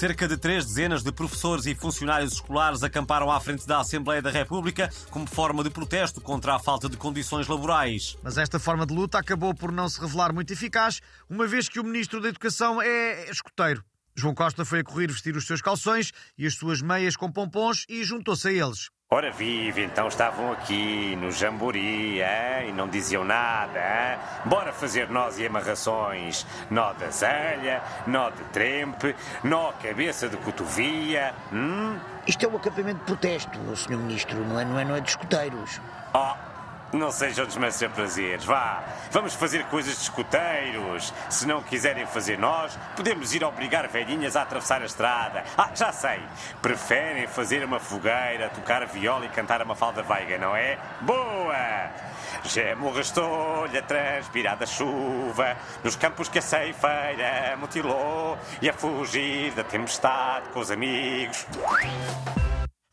Cerca de três dezenas de professores e funcionários escolares acamparam à frente da Assembleia da República como forma de protesto contra a falta de condições laborais. Mas esta forma de luta acabou por não se revelar muito eficaz, uma vez que o Ministro da Educação é escoteiro. João Costa foi a correr vestir os seus calções e as suas meias com pompons e juntou-se a eles. Ora vive, então estavam aqui no Jambori, hein? e não diziam nada, hein? Bora fazer nós e amarrações. Nó da zelha, nó de trempe, nó cabeça de cotovia. Hum? Isto é o acampamento de protesto, Sr. Ministro, não é, não é, não é de escuteiros. Oh, não sejam desmancer prazeres, vá. Vamos fazer coisas de escuteiros. Se não quiserem fazer nós, podemos ir obrigar velhinhas a atravessar a estrada. Ah, já sei. Preferem fazer uma fogueira, tocar viola e cantar uma falda veiga, não é? Boa! Gemo o restolho a transpirar da chuva Nos campos que a ceifeira mutilou E a fugir da tempestade com os amigos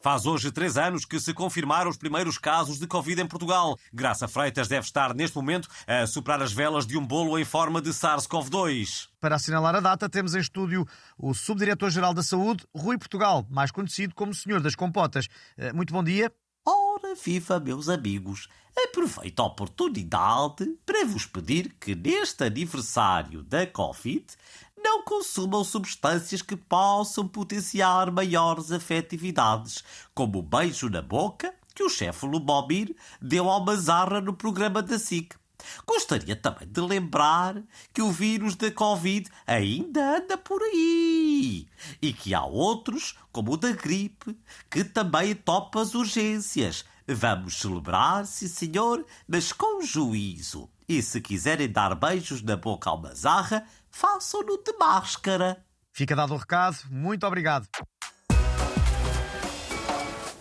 Faz hoje três anos que se confirmaram os primeiros casos de Covid em Portugal. Graça Freitas deve estar, neste momento, a soprar as velas de um bolo em forma de SARS-CoV-2. Para assinalar a data, temos em estúdio o Subdiretor-Geral da Saúde, Rui Portugal, mais conhecido como Senhor das Compotas. Eh, muito bom dia. Ora, viva, meus amigos! Aproveito a oportunidade para vos pedir que neste aniversário da Covid consumam substâncias que possam potenciar maiores afetividades, como o beijo na boca que o chefe Lubomir deu ao Mazarra no programa da SIC. Gostaria também de lembrar que o vírus da Covid ainda anda por aí e que há outros, como o da gripe, que também topa as urgências. Vamos celebrar, sim senhor, mas com juízo. E se quiserem dar beijos na boca ao Mazarra, façam-no de máscara. Fica dado o recado. Muito obrigado.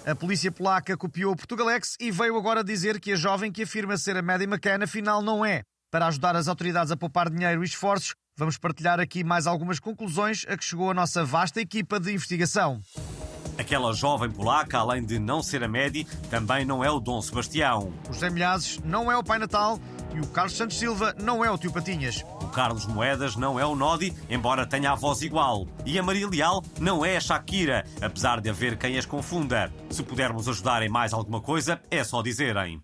A polícia polaca copiou o Portugalex e veio agora dizer que a jovem que afirma ser a Maddie McCann afinal não é. Para ajudar as autoridades a poupar dinheiro e esforços, vamos partilhar aqui mais algumas conclusões a que chegou a nossa vasta equipa de investigação. Aquela jovem polaca, além de não ser a Medi, também não é o Dom Sebastião. O José Milhazes não é o Pai Natal e o Carlos Santos Silva não é o Tio Patinhas. O Carlos Moedas não é o Nodi, embora tenha a voz igual. E a Maria Leal não é a Shakira, apesar de haver quem as confunda. Se pudermos ajudar em mais alguma coisa, é só dizerem.